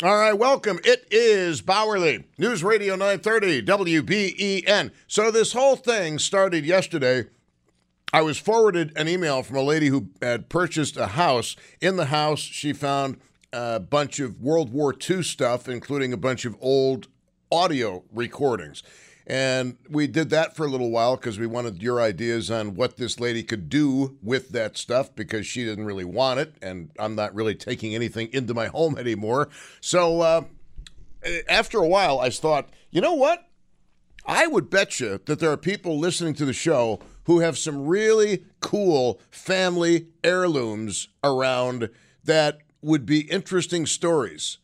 All right, welcome. It is Bauerle, News Radio 930, WBEN. So, this whole thing started yesterday. I was forwarded an email from a lady who had purchased a house. In the house, she found a bunch of World War II stuff, including a bunch of old audio recordings. And we did that for a little while because we wanted your ideas on what this lady could do with that stuff because she didn't really want it. And I'm not really taking anything into my home anymore. So uh, after a while, I thought, you know what? I would bet you that there are people listening to the show who have some really cool family heirlooms around that would be interesting stories.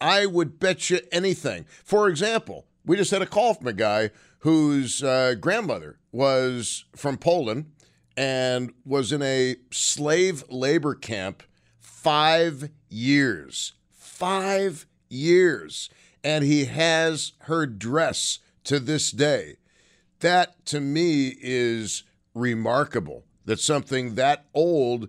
I would bet you anything. For example, we just had a call from a guy whose uh, grandmother was from Poland and was in a slave labor camp five years. Five years. And he has her dress to this day. That to me is remarkable that something that old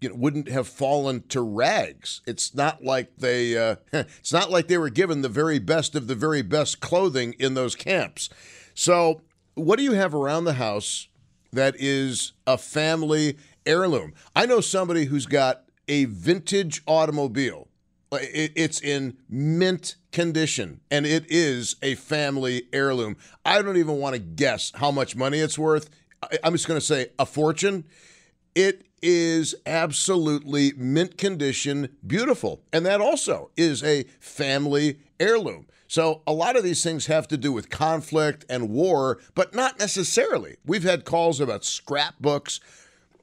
you know, wouldn't have fallen to rags. It's not like they uh, it's not like they were given the very best of the very best clothing in those camps. So, what do you have around the house that is a family heirloom? I know somebody who's got a vintage automobile. It's in mint condition and it is a family heirloom. I don't even want to guess how much money it's worth. I'm just going to say a fortune. It is absolutely mint condition, beautiful. And that also is a family heirloom. So a lot of these things have to do with conflict and war, but not necessarily. We've had calls about scrapbooks,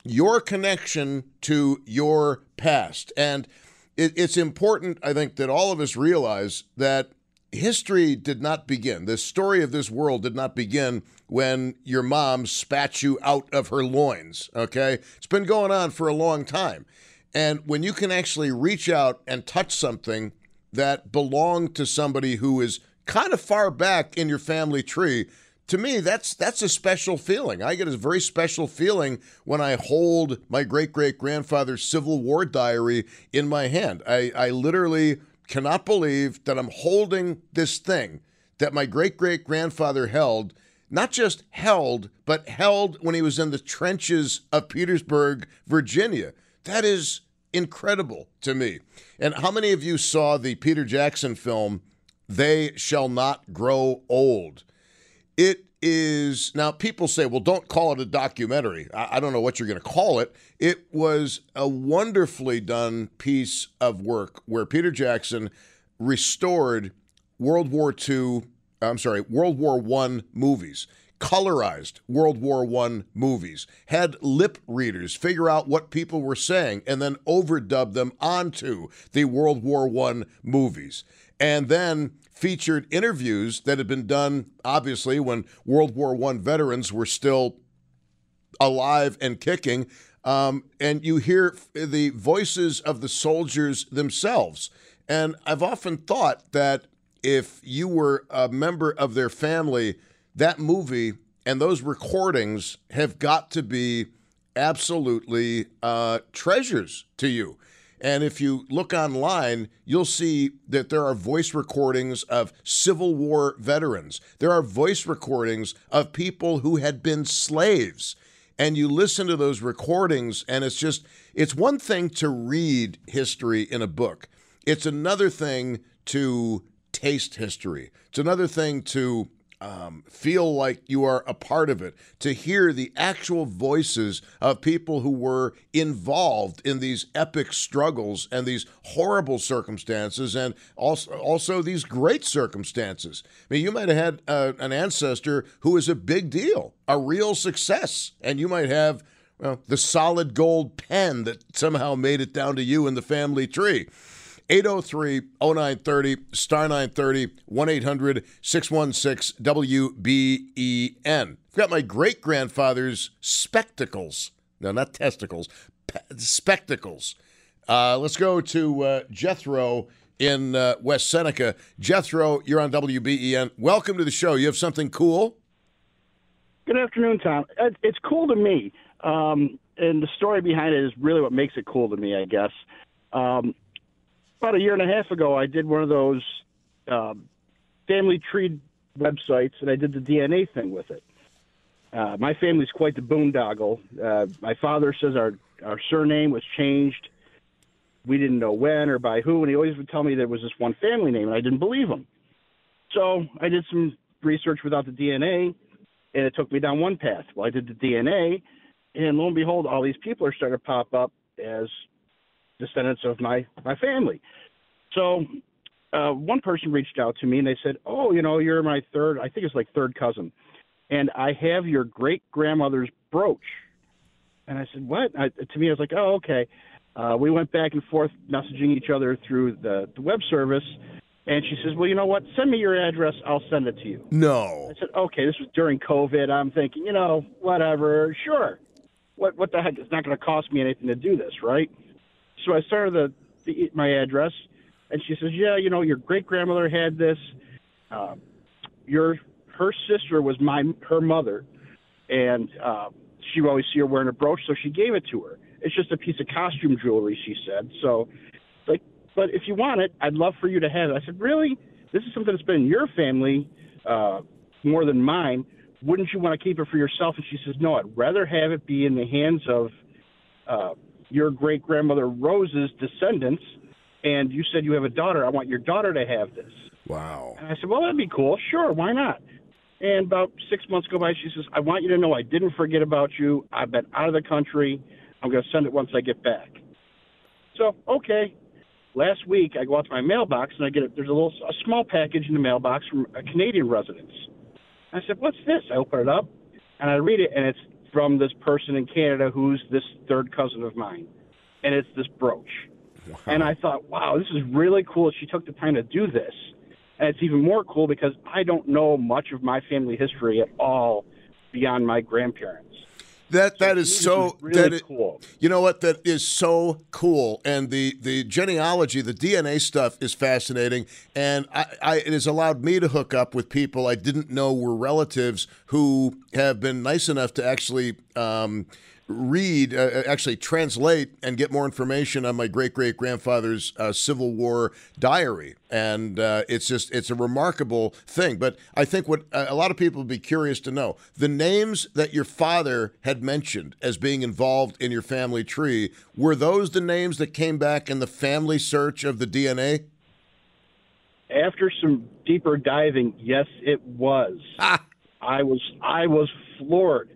your connection to your past. And it, it's important, I think, that all of us realize that history did not begin. The story of this world did not begin when your mom spat you out of her loins, okay? It's been going on for a long time. And when you can actually reach out and touch something that belonged to somebody who is kind of far back in your family tree, to me that's that's a special feeling. I get a very special feeling when I hold my great great grandfather's Civil War diary in my hand. I, I literally cannot believe that I'm holding this thing that my great great grandfather held, not just held, but held when he was in the trenches of Petersburg, Virginia. That is incredible to me. And how many of you saw the Peter Jackson film, They Shall Not Grow Old? It is now people say, well, don't call it a documentary. I, I don't know what you're going to call it. It was a wonderfully done piece of work where Peter Jackson restored World War II, I'm sorry, World War One movies colorized World War I movies, had lip readers figure out what people were saying, and then overdub them onto the World War I movies. And then featured interviews that had been done, obviously, when World War I veterans were still alive and kicking. Um, and you hear the voices of the soldiers themselves. And I've often thought that if you were a member of their family, that movie and those recordings have got to be absolutely uh, treasures to you. And if you look online, you'll see that there are voice recordings of Civil War veterans. There are voice recordings of people who had been slaves. And you listen to those recordings, and it's just, it's one thing to read history in a book, it's another thing to taste history. It's another thing to um, feel like you are a part of it, to hear the actual voices of people who were involved in these epic struggles and these horrible circumstances, and also also these great circumstances. I mean, you might have had uh, an ancestor who was a big deal, a real success, and you might have. Well, the solid gold pen that somehow made it down to you in the family tree. 803 0930, star 930, 1 800 616 WBEN. I've got my great grandfather's spectacles. No, not testicles, pe- spectacles. Uh, let's go to uh, Jethro in uh, West Seneca. Jethro, you're on WBEN. Welcome to the show. You have something cool? Good afternoon, Tom. It's cool to me. Um, and the story behind it is really what makes it cool to me, I guess. Um, about a year and a half ago, I did one of those um, family tree websites, and I did the DNA thing with it. Uh, my family's quite the boondoggle. Uh, my father says our our surname was changed. We didn't know when or by who, and he always would tell me there was this one family name, and I didn't believe him. So I did some research without the DNA, and it took me down one path. Well, I did the DNA, and lo and behold, all these people are starting to pop up as descendants of my my family. So uh, one person reached out to me and they said, "Oh, you know, you're my third. I think it's like third cousin, and I have your great grandmother's brooch." And I said, "What?" I, to me, I was like, "Oh, okay." Uh, we went back and forth messaging each other through the, the web service, and she says, "Well, you know what? Send me your address. I'll send it to you." No. I said, okay, this was during COVID. I'm thinking, you know, whatever, sure. What what the heck? It's not going to cost me anything to do this, right? So I started the, the my address, and she says, yeah, you know, your great grandmother had this. Uh, your her sister was my her mother, and uh, she would always see her wearing a brooch, so she gave it to her. It's just a piece of costume jewelry, she said. So, like, but if you want it, I'd love for you to have it. I said, really? This is something that's been in your family uh, more than mine. Wouldn't you want to keep it for yourself? And she says, no, I'd rather have it be in the hands of uh, your great grandmother Rose's descendants. And you said you have a daughter. I want your daughter to have this. Wow. And I said, well, that'd be cool. Sure, why not? And about six months go by. She says, I want you to know I didn't forget about you. I've been out of the country. I'm going to send it once I get back. So, okay. Last week, I go out to my mailbox and I get a, there's a little a small package in the mailbox from a Canadian residence. I said, "What's this?" I open it up and I read it, and it's from this person in Canada who's this third cousin of mine, and it's this brooch. And I thought, wow, this is really cool. She took the time to do this, and it's even more cool because I don't know much of my family history at all beyond my grandparents. That that is so really that it- cool. You know what? That is so cool, and the the genealogy, the DNA stuff is fascinating, and I, I it has allowed me to hook up with people I didn't know were relatives who have been nice enough to actually. Um, read, uh, actually translate, and get more information on my great great grandfather's uh, Civil War diary, and uh, it's just it's a remarkable thing. But I think what uh, a lot of people would be curious to know the names that your father had mentioned as being involved in your family tree were those the names that came back in the family search of the DNA? After some deeper diving, yes, it was. I was I was floored.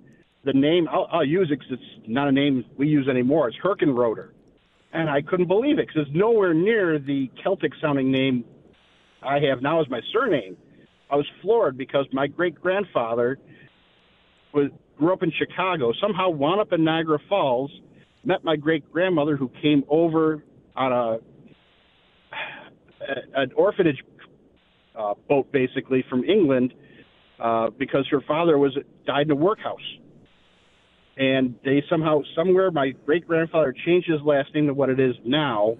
The name I'll, I'll use it because it's not a name we use anymore. It's Herkenroder, and I couldn't believe it because it's nowhere near the Celtic sounding name I have now as my surname. I was floored because my great grandfather was grew up in Chicago, somehow wound up in Niagara Falls, met my great grandmother who came over on a a- an orphanage uh, boat basically from England uh, because her father was died in a workhouse, and they somehow somewhere my great grandfather changed his last name to what it is now,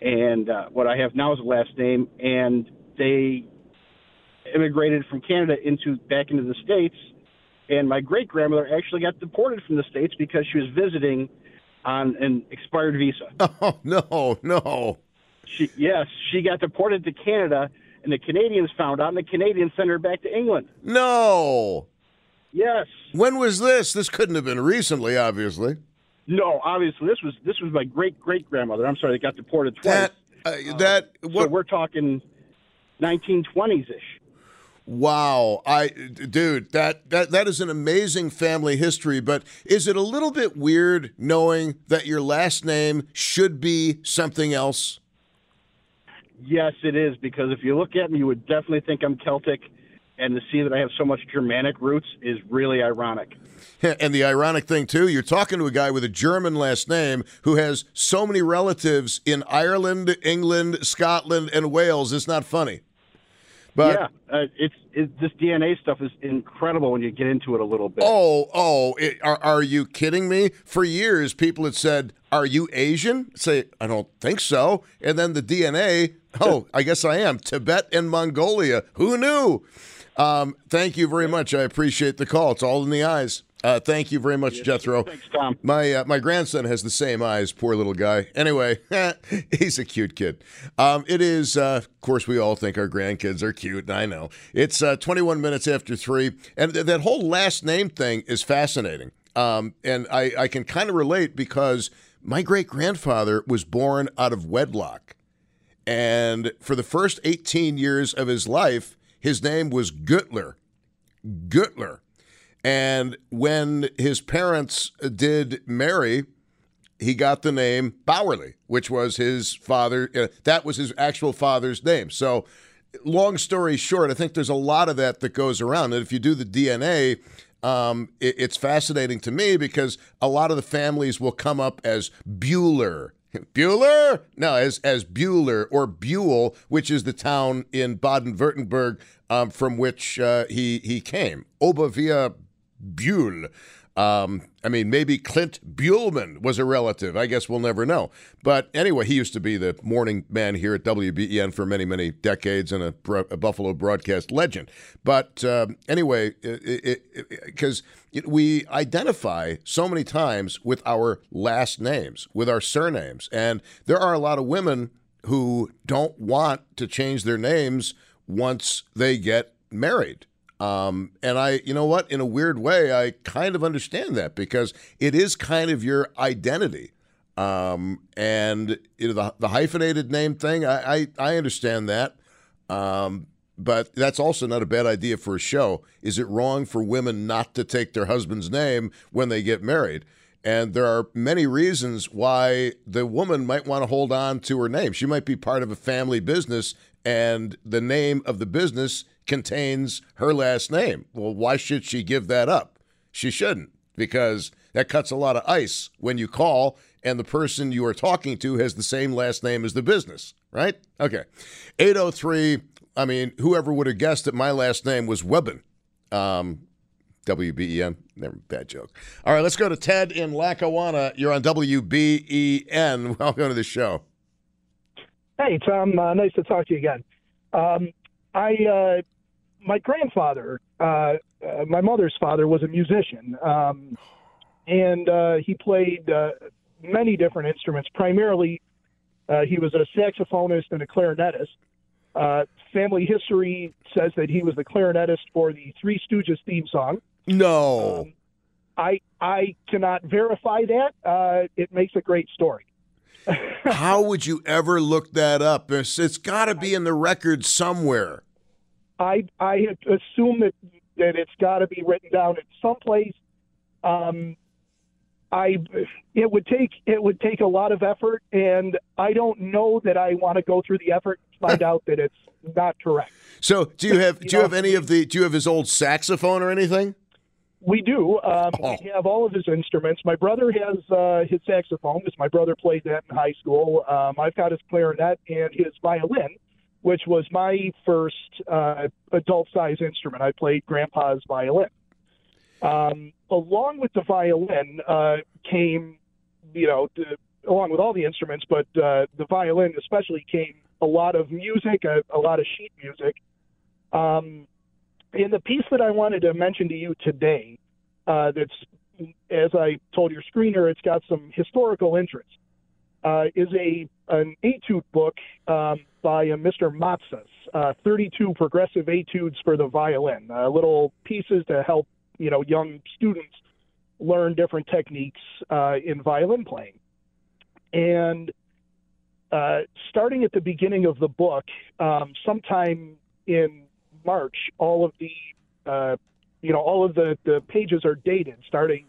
and uh, what I have now is a last name, and they immigrated from Canada into back into the states, and my great grandmother actually got deported from the states because she was visiting on an expired visa. Oh no, no. She, yes, she got deported to Canada, and the Canadians found out, and the Canadians sent her back to England. No. Yes. When was this? This couldn't have been recently, obviously. No, obviously this was this was my great great grandmother. I'm sorry, they got deported twice. That Uh, that So what? we're talking 1920s ish. wow, I dude, that that that is an amazing family history. But is it a little bit weird knowing that your last name should be something else? Yes, it is because if you look at me, you would definitely think I'm Celtic, and to see that I have so much Germanic roots is really ironic. And the ironic thing too, you're talking to a guy with a German last name who has so many relatives in Ireland, England, Scotland, and Wales. It's not funny. But yeah, uh, it's it, this DNA stuff is incredible when you get into it a little bit. Oh, oh, it, are, are you kidding me? For years, people had said, Are you Asian? Say, I don't think so. And then the DNA, oh, I guess I am. Tibet and Mongolia. Who knew? Um, thank you very much. I appreciate the call. It's all in the eyes. Uh, thank you very much, Jethro. Thanks, Tom. My uh, my grandson has the same eyes. Poor little guy. Anyway, he's a cute kid. Um, it is, uh, of course, we all think our grandkids are cute. And I know. It's uh, 21 minutes after three, and th- that whole last name thing is fascinating. Um, and I, I can kind of relate because my great grandfather was born out of wedlock, and for the first 18 years of his life, his name was Gutler. Gutler. And when his parents did marry, he got the name Bauerle, which was his father. Uh, that was his actual father's name. So, long story short, I think there's a lot of that that goes around. And if you do the DNA, um, it, it's fascinating to me because a lot of the families will come up as Bueller. Bueller? No, as as Bueller or Buell, which is the town in Baden-Württemberg um, from which uh, he he came. Obervia Buell. Um, I mean, maybe Clint Buehlman was a relative. I guess we'll never know. But anyway, he used to be the morning man here at WBEN for many, many decades and a, a Buffalo broadcast legend. But um, anyway, because we identify so many times with our last names, with our surnames. And there are a lot of women who don't want to change their names once they get married. Um, and I, you know what, in a weird way, I kind of understand that because it is kind of your identity. Um, and you know, the, the hyphenated name thing, I, I, I understand that. Um, but that's also not a bad idea for a show. Is it wrong for women not to take their husband's name when they get married? And there are many reasons why the woman might want to hold on to her name. She might be part of a family business, and the name of the business contains her last name. Well, why should she give that up? She shouldn't, because that cuts a lot of ice when you call and the person you are talking to has the same last name as the business, right? Okay. 803, I mean, whoever would have guessed that my last name was Webben. Um, WBEN. Never bad joke. All right, let's go to Ted in Lackawanna. You're on WBEN. Welcome to the show. Hey, Tom. Uh, nice to talk to you again. Um, I, uh, my grandfather, uh, uh, my mother's father, was a musician, um, and uh, he played uh, many different instruments. Primarily, uh, he was a saxophonist and a clarinetist. Uh, family history says that he was the clarinetist for the Three Stooges theme song. No. Um, I I cannot verify that. Uh, it makes a great story. How would you ever look that up? It's, it's got to be in the record somewhere. I I assume that that it's got to be written down at some place. Um, I it would take it would take a lot of effort, and I don't know that I want to go through the effort to find out that it's not correct. So, do you have You do you have any of the do you have his old saxophone or anything? We do. Um, Oh. We have all of his instruments. My brother has uh, his saxophone because my brother played that in high school. Um, I've got his clarinet and his violin, which was my first uh, adult size instrument. I played grandpa's violin. Um, along with the violin uh, came, you know, the, along with all the instruments, but uh, the violin especially came a lot of music, a, a lot of sheet music. Um, in the piece that I wanted to mention to you today, uh, that's as I told your screener, it's got some historical interest. Uh, is a an etude book um, by a Mr. Mazas, uh, 32 progressive etudes for the violin, uh, little pieces to help you know young students learn different techniques uh, in violin playing. And uh, starting at the beginning of the book, um, sometime in March, all of the uh, you know all of the the pages are dated, starting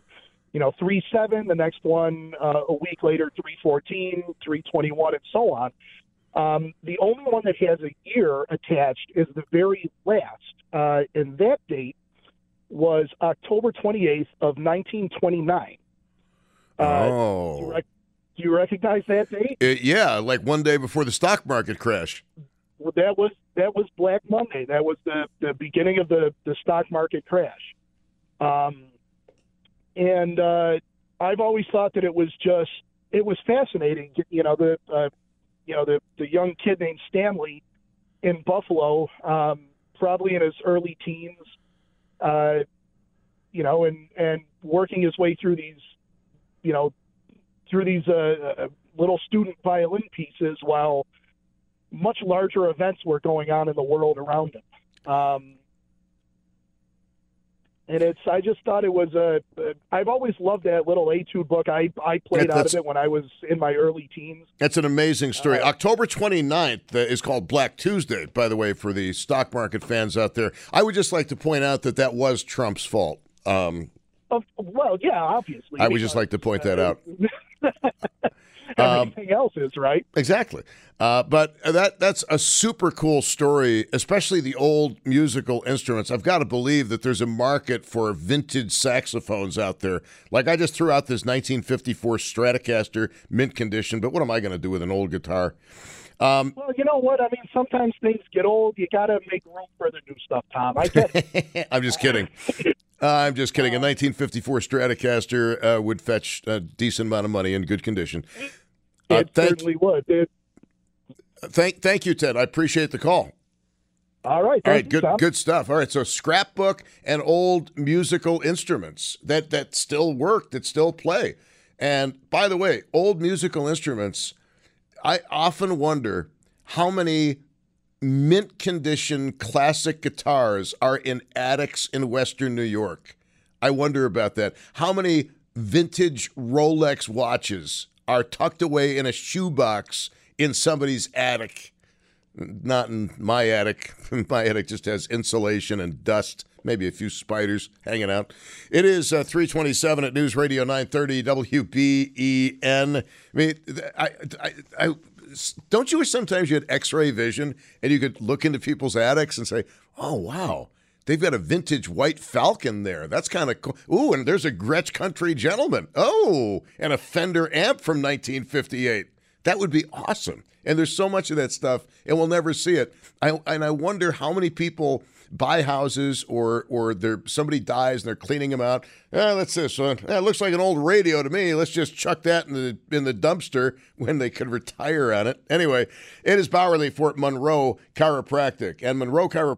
you know three seven, the next one uh, a week later three fourteen, three twenty one, and so on. Um, the only one that has a year attached is the very last, uh, and that date was October 28th of 1929. Uh, oh. do, you rec- do you recognize that date? It- yeah, like one day before the stock market crash. Well, that was that was Black Monday. That was the, the beginning of the, the stock market crash. Um, and uh, I've always thought that it was just it was fascinating. You know the uh, you know the the young kid named Stanley in Buffalo, um, probably in his early teens, uh, you know, and and working his way through these, you know, through these uh, uh, little student violin pieces while much larger events were going on in the world around him. Um, and it's I just thought it was a. I've always loved that little etude book. I I played That- out of it when I was in my early teens. That's an amazing story. October 29th uh, is called Black Tuesday, by the way, for the stock market fans out there. I would just like to point out that that was Trump's fault. Um, Of, well, yeah, obviously. I would just like to point that out. Everything else is right. Exactly. Uh, but that that's a super cool story, especially the old musical instruments. I've got to believe that there's a market for vintage saxophones out there. Like I just threw out this 1954 Stratocaster mint condition, but what am I going to do with an old guitar? Um, Well, you know what? I mean, sometimes things get old. You got to make room for the new stuff, Tom. I get. I'm just kidding. Uh, I'm just kidding. A 1954 Stratocaster uh, would fetch a decent amount of money in good condition. Uh, it thank, certainly would. It, thank, thank you, Ted. I appreciate the call. all right. All right, you, good Tom. good stuff. All right, so scrapbook and old musical instruments that that still work, that still play. And by the way, old musical instruments, I often wonder how many mint condition classic guitars are in attics in western New York. I wonder about that. How many vintage Rolex watches are tucked away in a shoebox in somebody's attic? Not in my attic. My attic just has insulation and dust, maybe a few spiders hanging out. It is uh, 327 at News Radio 930 WBEN. I mean, I, I, I, don't you wish sometimes you had x ray vision and you could look into people's attics and say, oh, wow. They've got a vintage white Falcon there. That's kind of cool. Ooh, and there's a Gretsch Country Gentleman. Oh, and a Fender amp from 1958. That would be awesome. And there's so much of that stuff, and we'll never see it. I, and I wonder how many people buy houses or or they're, somebody dies and they're cleaning them out. Ah, that's this one. Ah, it looks like an old radio to me. Let's just chuck that in the in the dumpster when they could retire on it. Anyway, it is Bauerle Fort Monroe Chiropractic and Monroe Chiropractic.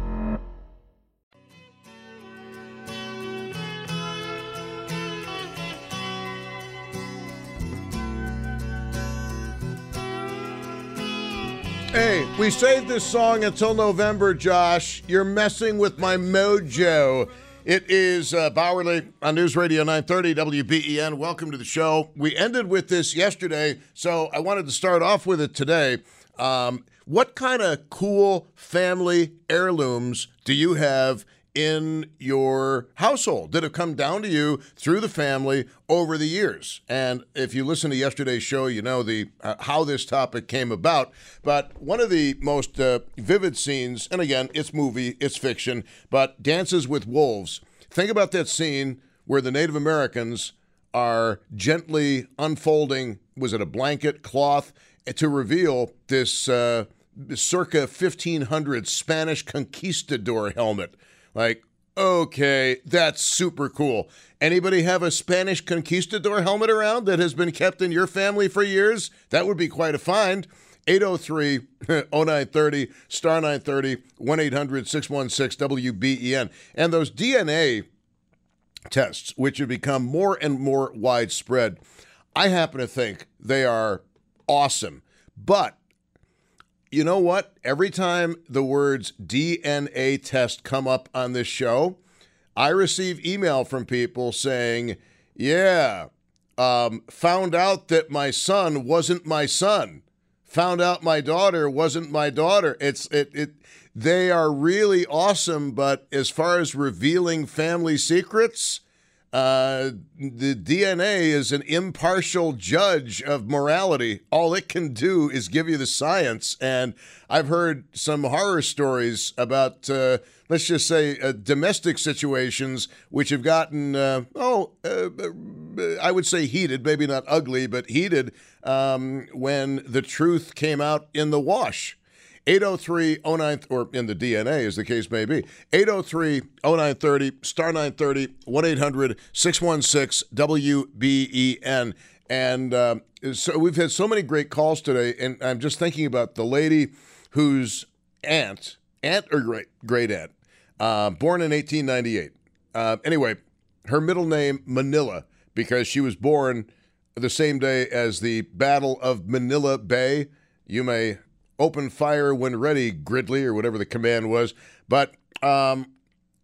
Hey, we saved this song until November, Josh. You're messing with my mojo. It is uh, Bauerle on News Radio 930 WBEN. Welcome to the show. We ended with this yesterday, so I wanted to start off with it today. Um, what kind of cool family heirlooms do you have in your household that have come down to you through the family over the years. And if you listen to yesterday's show, you know the uh, how this topic came about. But one of the most uh, vivid scenes, and again, it's movie, it's fiction, but Dances with Wolves. Think about that scene where the Native Americans are gently unfolding, was it a blanket, cloth, to reveal this uh, circa 1500 Spanish conquistador helmet. Like, okay, that's super cool. Anybody have a Spanish conquistador helmet around that has been kept in your family for years? That would be quite a find. 803 0930 star 930 1 800 616 WBEN. And those DNA tests, which have become more and more widespread, I happen to think they are awesome. But you know what? Every time the words DNA test come up on this show, I receive email from people saying, Yeah, um, found out that my son wasn't my son. Found out my daughter wasn't my daughter. It's it it they are really awesome, but as far as revealing family secrets, uh, the DNA is an impartial judge of morality. All it can do is give you the science. And I've heard some horror stories about, uh, let's just say, uh, domestic situations which have gotten, uh, oh, uh, I would say heated, maybe not ugly, but heated um, when the truth came out in the wash. 803 09 or in the DNA as the case may be. 803 0930 star 930 1 800 616 WBEN. And uh, so we've had so many great calls today, and I'm just thinking about the lady whose aunt, aunt or great great aunt, uh, born in 1898. Uh, anyway, her middle name Manila because she was born the same day as the Battle of Manila Bay. You may open fire when ready, Gridley, or whatever the command was. But um,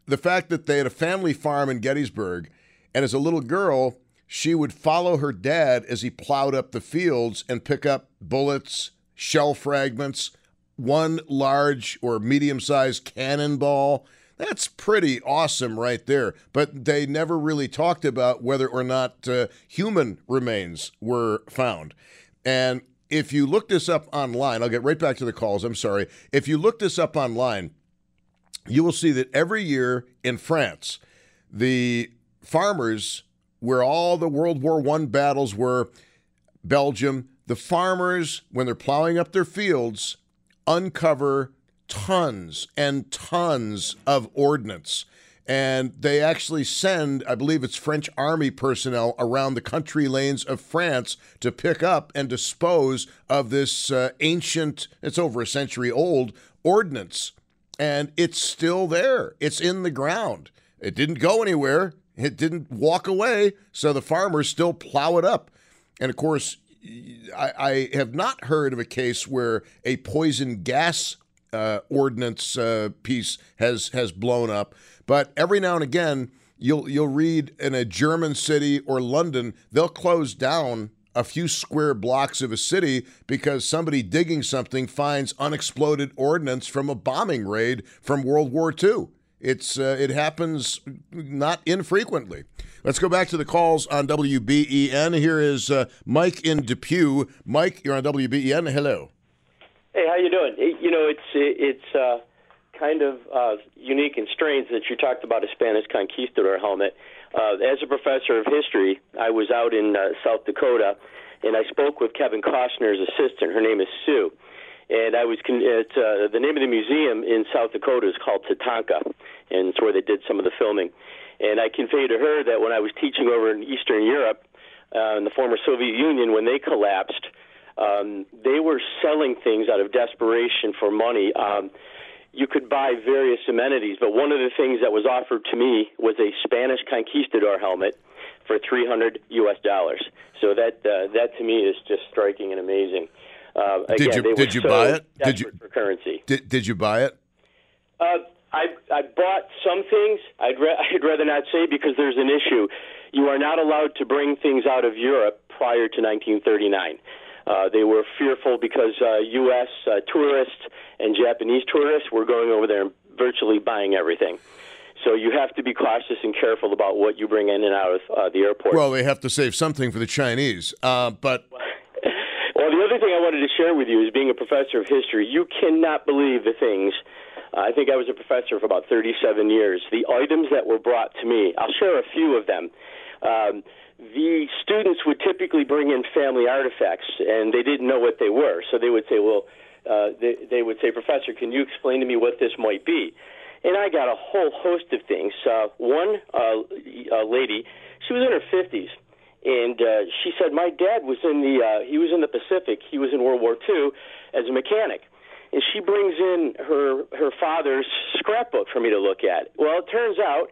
the fact that they had a family farm in Gettysburg, and as a little girl, she would follow her dad as he plowed up the fields and pick up bullets, shell fragments, one large or medium sized cannonball. That's pretty awesome right there. But they never really talked about whether or not uh, human remains were found. And if you look this up online, I'll get right back to the calls. I'm sorry. If you look this up online, you will see that every year in France, the farmers, where all the World War I battles were, Belgium, the farmers, when they're plowing up their fields, uncover tons and tons of ordnance and they actually send, I believe it's French army personnel around the country lanes of France to pick up and dispose of this uh, ancient, it's over a century old ordnance. And it's still there, it's in the ground. It didn't go anywhere, it didn't walk away, so the farmers still plow it up. And of course, I, I have not heard of a case where a poison gas uh, ordnance uh, piece has has blown up. But every now and again, you'll you'll read in a German city or London, they'll close down a few square blocks of a city because somebody digging something finds unexploded ordnance from a bombing raid from World War II. It's uh, it happens not infrequently. Let's go back to the calls on WBEN. Here is uh, Mike in Depew. Mike, you're on WBEN. Hello. Hey, how you doing? You know, it's it's uh, kind of uh, unique and strange that you talked about a Spanish conquistador helmet. Uh, as a professor of history, I was out in uh, South Dakota, and I spoke with Kevin Costner's assistant. Her name is Sue, and I was con- at, uh, the name of the museum in South Dakota is called Tatanka, and it's where they did some of the filming. And I conveyed to her that when I was teaching over in Eastern Europe, uh, in the former Soviet Union, when they collapsed, um, they were selling things out of desperation for money. Um, you could buy various amenities, but one of the things that was offered to me was a Spanish conquistador helmet for 300 U.S. dollars. So that uh, that to me is just striking and amazing. Uh, again, did you did you so buy it? Did you for currency? Did Did you buy it? Uh, I I bought some things. I'd ra- I'd rather not say because there's an issue. You are not allowed to bring things out of Europe prior to 1939. Uh, they were fearful because uh, U.S. Uh, tourists and Japanese tourists were going over there and virtually buying everything. So you have to be cautious and careful about what you bring in and out of uh, the airport. Well, they have to save something for the Chinese. Uh, but well, the other thing I wanted to share with you is being a professor of history, you cannot believe the things. Uh, I think I was a professor for about 37 years. The items that were brought to me, I'll share a few of them. Um, the students would typically bring in family artifacts, and they didn't know what they were. So they would say, well, uh, they, they would say, Professor, can you explain to me what this might be? And I got a whole host of things. Uh, one uh, lady, she was in her 50s, and uh, she said, my dad was in the, uh, he was in the Pacific. He was in World War II as a mechanic and she brings in her her father's scrapbook for me to look at. Well, it turns out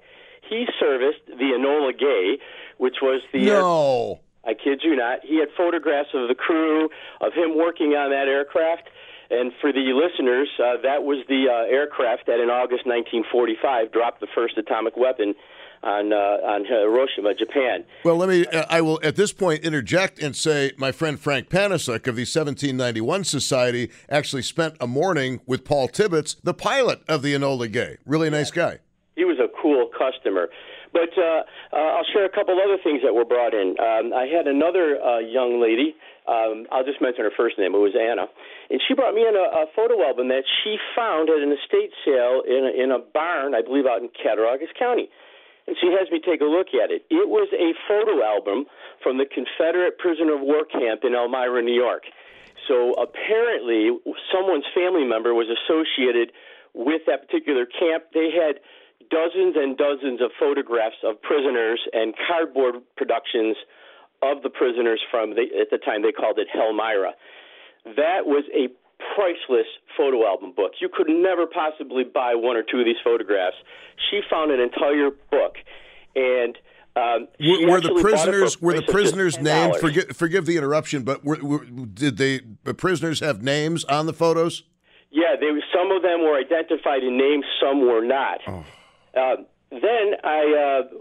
he serviced the Enola Gay, which was the no. I kid you not. He had photographs of the crew, of him working on that aircraft. And for the listeners, uh, that was the uh, aircraft that in August 1945 dropped the first atomic weapon on uh, on Hiroshima, Japan. Well, let me. Uh, I will at this point interject and say my friend Frank Panasuk of the 1791 Society actually spent a morning with Paul Tibbets, the pilot of the Enola Gay. Really nice guy. Cool customer. But uh, uh, I'll share a couple other things that were brought in. Um, I had another uh, young lady. Um, I'll just mention her first name. It was Anna, and she brought me in a, a photo album that she found at an estate sale in a, in a barn, I believe, out in Cattaraugus County. And she has me take a look at it. It was a photo album from the Confederate prisoner of war camp in Elmira, New York. So apparently, someone's family member was associated with that particular camp. They had dozens and dozens of photographs of prisoners and cardboard productions of the prisoners from the, at the time they called it Hellmira. That was a priceless photo album book. You could never possibly buy one or two of these photographs. She found an entire book, and um, were, were the prisoners were the prisoners named? Forgive, forgive the interruption, but were, were, did they the prisoners have names on the photos? Yeah, they some of them were identified in names, some were not. Oh. Uh, then I, uh,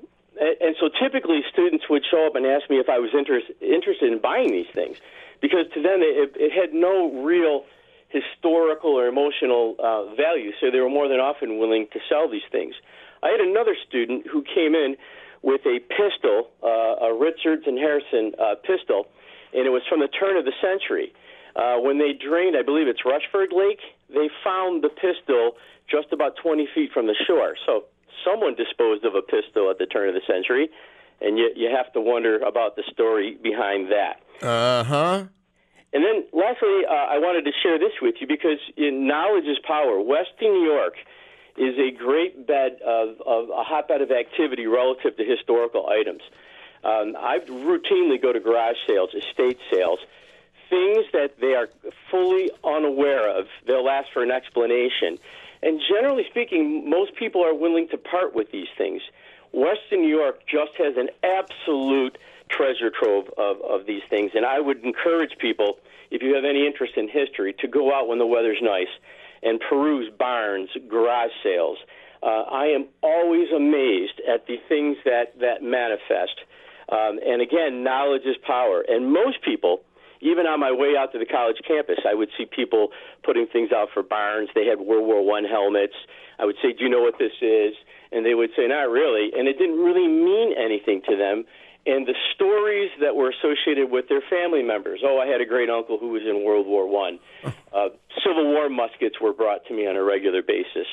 and so typically students would show up and ask me if I was interest, interested in buying these things, because to them it, it had no real historical or emotional uh, value, so they were more than often willing to sell these things. I had another student who came in with a pistol, uh, a Richards and Harrison uh, pistol, and it was from the turn of the century. Uh, when they drained, I believe it's Rushford Lake, they found the pistol just about 20 feet from the shore. So someone disposed of a pistol at the turn of the century, and you you have to wonder about the story behind that. Uh huh. And then, lastly, uh, I wanted to share this with you because in knowledge is power. Western New York is a great bed of, of a hotbed of activity relative to historical items. Um, I routinely go to garage sales, estate sales, things that they are fully unaware of. They'll ask for an explanation. And generally speaking, most people are willing to part with these things. Western New York just has an absolute treasure trove of, of these things. And I would encourage people, if you have any interest in history, to go out when the weather's nice and peruse barns, garage sales. Uh, I am always amazed at the things that, that manifest. Um, and again, knowledge is power. And most people, even on my way out to the college campus, I would see people putting things out for barns. They had World War One helmets. I would say, "Do you know what this is?" And they would say, "Not really." And it didn't really mean anything to them. And the stories that were associated with their family members. Oh, I had a great uncle who was in World War One. Uh, Civil War muskets were brought to me on a regular basis.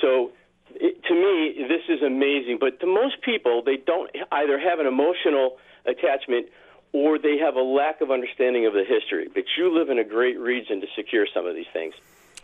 So it, to me, this is amazing. But to most people, they don't either have an emotional attachment or they have a lack of understanding of the history. But you live in a great region to secure some of these things.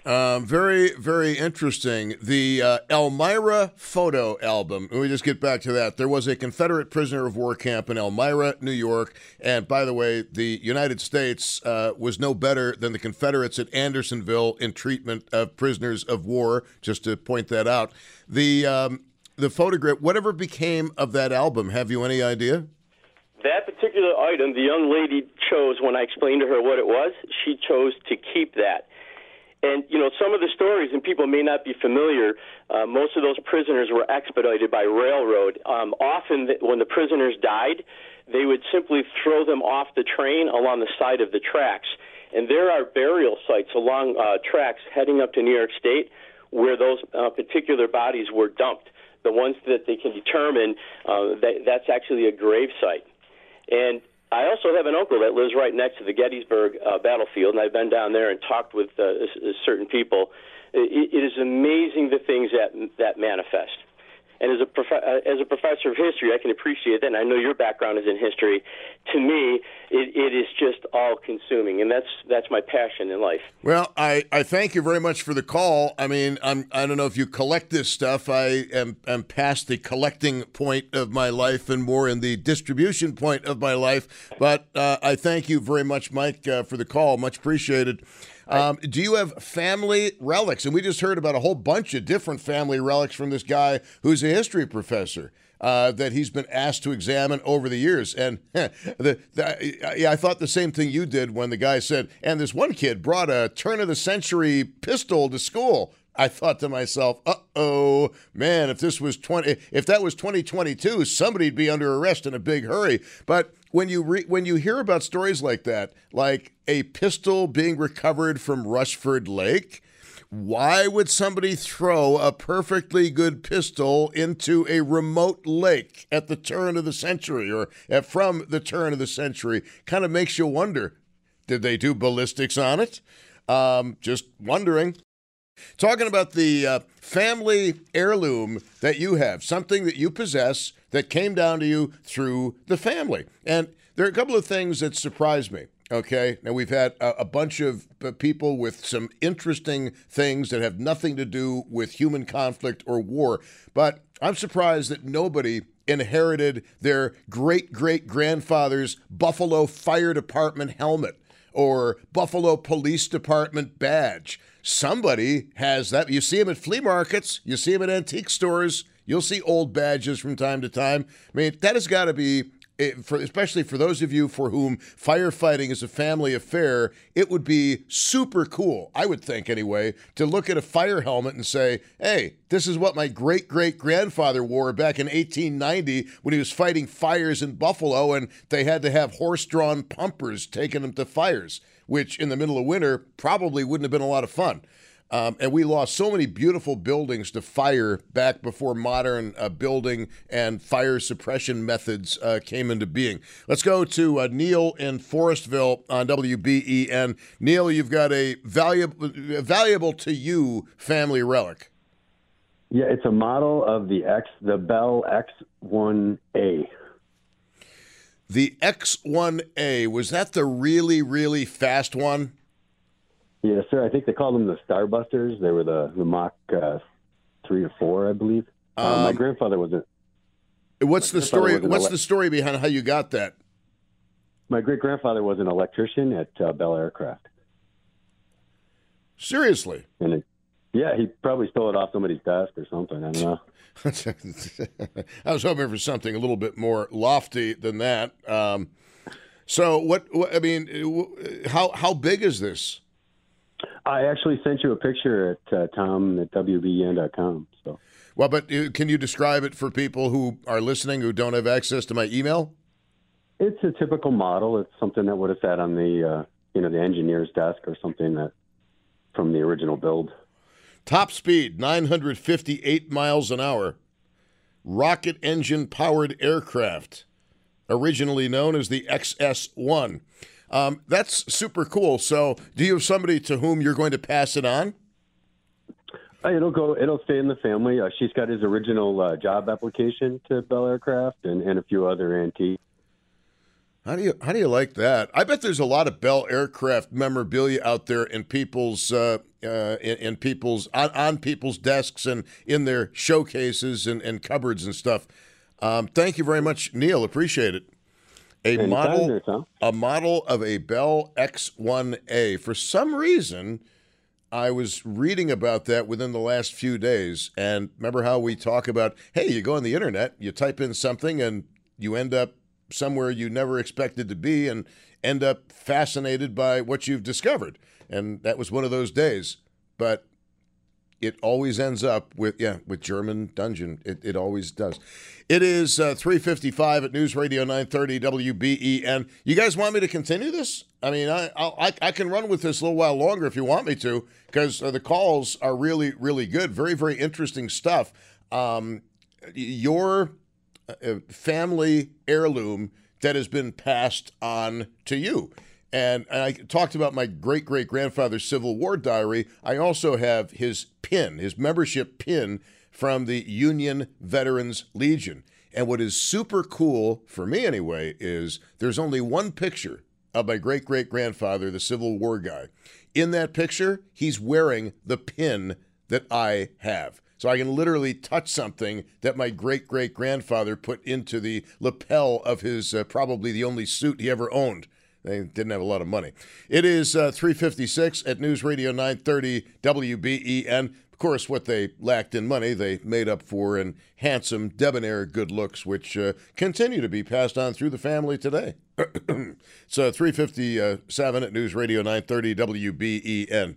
Um, very, very interesting. The uh, Elmira photo album. Let me just get back to that. There was a Confederate prisoner of war camp in Elmira, New York. And by the way, the United States uh, was no better than the Confederates at Andersonville in treatment of prisoners of war, just to point that out. The, um, the photograph, whatever became of that album, have you any idea? That particular item, the young lady chose, when I explained to her what it was, she chose to keep that. And, you know, some of the stories, and people may not be familiar, uh, most of those prisoners were expedited by railroad. Um, often, when the prisoners died, they would simply throw them off the train along the side of the tracks. And there are burial sites along uh, tracks heading up to New York State where those uh, particular bodies were dumped. the ones that they can determine uh, that that's actually a grave site. And I also have an uncle that lives right next to the Gettysburg uh, battlefield, and I've been down there and talked with uh, certain people. It, it is amazing the things that that manifest. And as a prof- uh, as a professor of history, I can appreciate that. And I know your background is in history. To me, it, it is just all consuming, and that's that's my passion in life. Well, I, I thank you very much for the call. I mean, I'm I don't know if you collect this stuff. I am am past the collecting point of my life and more in the distribution point of my life. But uh, I thank you very much, Mike, uh, for the call. Much appreciated. Um, do you have family relics? And we just heard about a whole bunch of different family relics from this guy who's a history professor. Uh, that he's been asked to examine over the years. And the, the, yeah, I thought the same thing you did when the guy said, and this one kid brought a turn of the century pistol to school. I thought to myself, uh oh, man, if this was 20, if that was 2022, somebody'd be under arrest in a big hurry. But when you re- when you hear about stories like that, like a pistol being recovered from Rushford Lake, why would somebody throw a perfectly good pistol into a remote lake at the turn of the century or at, from the turn of the century? Kind of makes you wonder. Did they do ballistics on it? Um, just wondering. Talking about the uh, family heirloom that you have, something that you possess that came down to you through the family. And there are a couple of things that surprised me. Okay. Now, we've had a, a, bunch of people with some interesting things that have nothing to do with human conflict or war. But I'm surprised that nobody inherited their great great grandfather's Buffalo Fire Department helmet or Buffalo Police Department badge. Somebody has that. You see them at flea markets, you see them at antique stores, you'll see old badges from time to time. I mean, that has got to be for, especially for those of you for whom firefighting is a family affair, it would be super cool, I would think anyway, to look at a fire helmet and say, hey, this is what my great great grandfather wore back in 1890 when he was fighting fires in Buffalo and they had to have horse drawn pumpers taking them to fires, which in the middle of winter probably wouldn't have been a lot of fun. Um, and we lost so many beautiful buildings to fire back before modern uh, building and fire suppression methods uh, came into being. Let's go to uh, Neil in Forestville on WBEN. Neil, you've got a valuable, valuable to you family relic. Yeah, it's a model of the X, the Bell X1A. The X1A was that the really really fast one? Yes, sir. I think they called them the Starbusters. They were the the Mach uh, three or four, I believe. Um, uh, my um, grandfather was a. What's the story? What's ele- the story behind how you got that? My great grandfather was an electrician at uh, Bell Aircraft. Seriously? And it, yeah, he probably stole it off somebody's desk or something. I don't know. I was hoping for something a little bit more lofty than that. Um, so, what, what? I mean, how how big is this? I actually sent you a picture at uh, tom at wben.com. So. Well, but uh, can you describe it for people who are listening who don't have access to my email? It's a typical model. It's something that would have sat on the uh, you know the engineer's desk or something that from the original build. Top speed 958 miles an hour. Rocket engine powered aircraft, originally known as the XS 1. Um, that's super cool. So, do you have somebody to whom you're going to pass it on? Uh, it'll go. It'll stay in the family. Uh, she's got his original uh, job application to Bell Aircraft and, and a few other antiques. How do you how do you like that? I bet there's a lot of Bell Aircraft memorabilia out there in people's uh, uh, in, in, people's on, on, people's desks and in their showcases and, and cupboards and stuff. Um, thank you very much, Neil. Appreciate it a model a model of a Bell X1A. For some reason, I was reading about that within the last few days, and remember how we talk about, hey, you go on the internet, you type in something, and you end up somewhere you never expected to be, and end up fascinated by what you've discovered. And that was one of those days. But it always ends up with yeah with German dungeon. It, it always does. It is uh, 3:55 at News Radio 930 WBEN. You guys want me to continue this? I mean, I I, I can run with this a little while longer if you want me to, because uh, the calls are really really good. Very very interesting stuff. Um, your uh, family heirloom that has been passed on to you. And, I talked about my great great grandfather's Civil War diary. I also have his pin, his membership pin from the Union Veterans Legion. And what is super cool for me anyway is there's only one picture of my great great grandfather, the Civil War guy. In that picture, he's wearing the pin that I have. So I can literally touch something that my great great grandfather put into the lapel of his uh, probably the only suit he ever owned. They didn't have a lot of money. It is uh, 356 at News Radio 930 WBEN. Of course, what they lacked in money, they made up for in handsome, debonair good looks, which uh, continue to be passed on through the family today. it's uh, 357 at News Radio 930 WBEN.